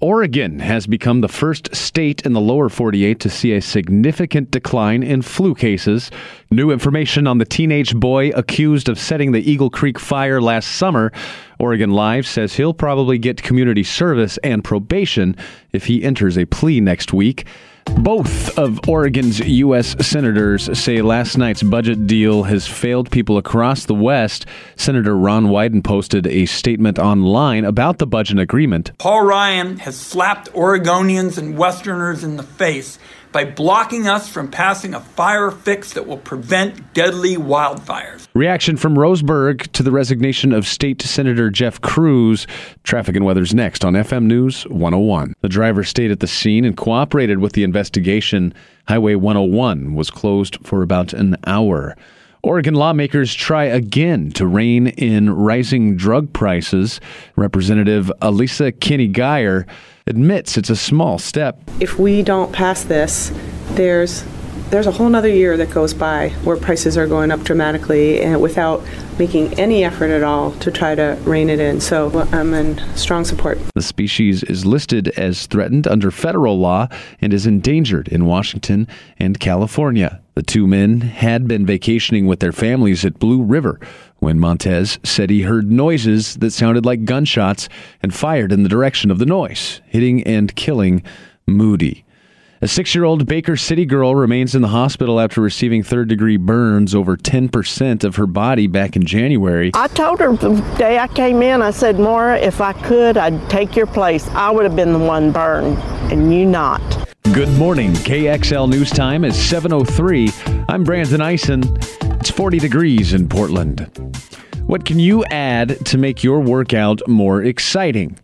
Oregon has become the first state in the lower 48 to see a significant decline in flu cases. New information on the teenage boy accused of setting the Eagle Creek fire last summer. Oregon Live says he'll probably get community service and probation if he enters a plea next week. Both of Oregon's U.S. senators say last night's budget deal has failed people across the West. Senator Ron Wyden posted a statement online about the budget agreement. Paul Ryan has slapped Oregonians and Westerners in the face by blocking us from passing a fire fix that will prevent deadly wildfires. Reaction from Roseburg to the resignation of State Senator Jeff Kruse. Traffic and weather's next on FM News 101. The driver stayed at the scene and cooperated with the investigation. Highway 101 was closed for about an hour. Oregon lawmakers try again to rein in rising drug prices. Representative Alissa Keny-Guyer admits it's a small step. If we don't pass this, there's there's a whole nother year that goes by where prices are going up dramatically and without making any effort at all to try to rein it in. So I'm in strong support. The species is listed as threatened under federal law and is endangered in Washington and California. The two men had been vacationing with their families at Blue River when Montez said he heard noises that sounded like gunshots and fired in the direction of the noise, hitting and killing Moody. A six year old Baker City girl remains in the hospital after receiving third degree burns over 10% of her body back in January. I told her the day I came in, I said, Maura, if I could, I'd take your place. I would have been the one burned, and you not. Good morning. KXL News Time is 7.03. I'm Brandon Eisen. It's 40 degrees in Portland. What can you add to make your workout more exciting?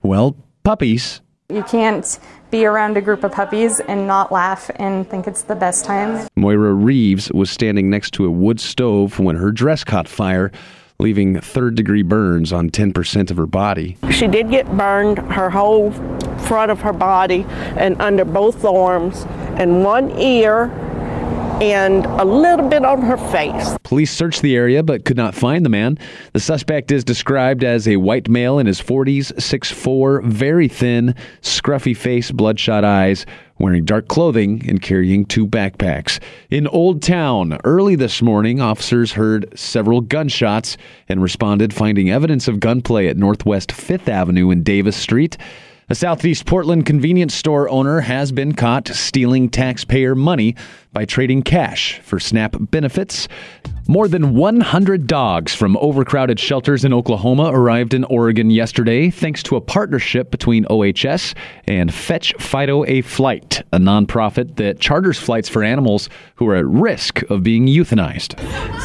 Well, puppies. You can't be around a group of puppies and not laugh and think it's the best time. Moira Reeves was standing next to a wood stove when her dress caught fire, leaving third degree burns on 10% of her body. She did get burned, her whole front of her body and under both arms and one ear and a little bit on her face. Police searched the area but could not find the man. The suspect is described as a white male in his 40s, 6'4, very thin, scruffy face, bloodshot eyes, wearing dark clothing and carrying two backpacks. In Old Town, early this morning, officers heard several gunshots and responded, finding evidence of gunplay at Northwest 5th Avenue and Davis Street. A Southeast Portland convenience store owner has been caught stealing taxpayer money by trading cash for SNAP benefits. More than 100 dogs from overcrowded shelters in Oklahoma arrived in Oregon yesterday thanks to a partnership between OHS and Fetch Fido a Flight, a nonprofit that charters flights for animals who are at risk of being euthanized.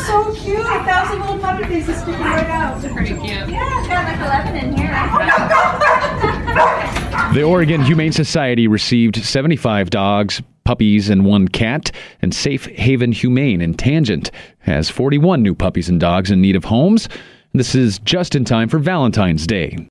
So cute! A thousand little puppy faces sticking right out. Pretty cute. Yeah, got like 11 in here. Oh The Oregon Humane Society received 75 dogs, puppies, and one cat, and Safe Haven Humane in Tangent has 41 new puppies and dogs in need of homes. This is just in time for Valentine's Day.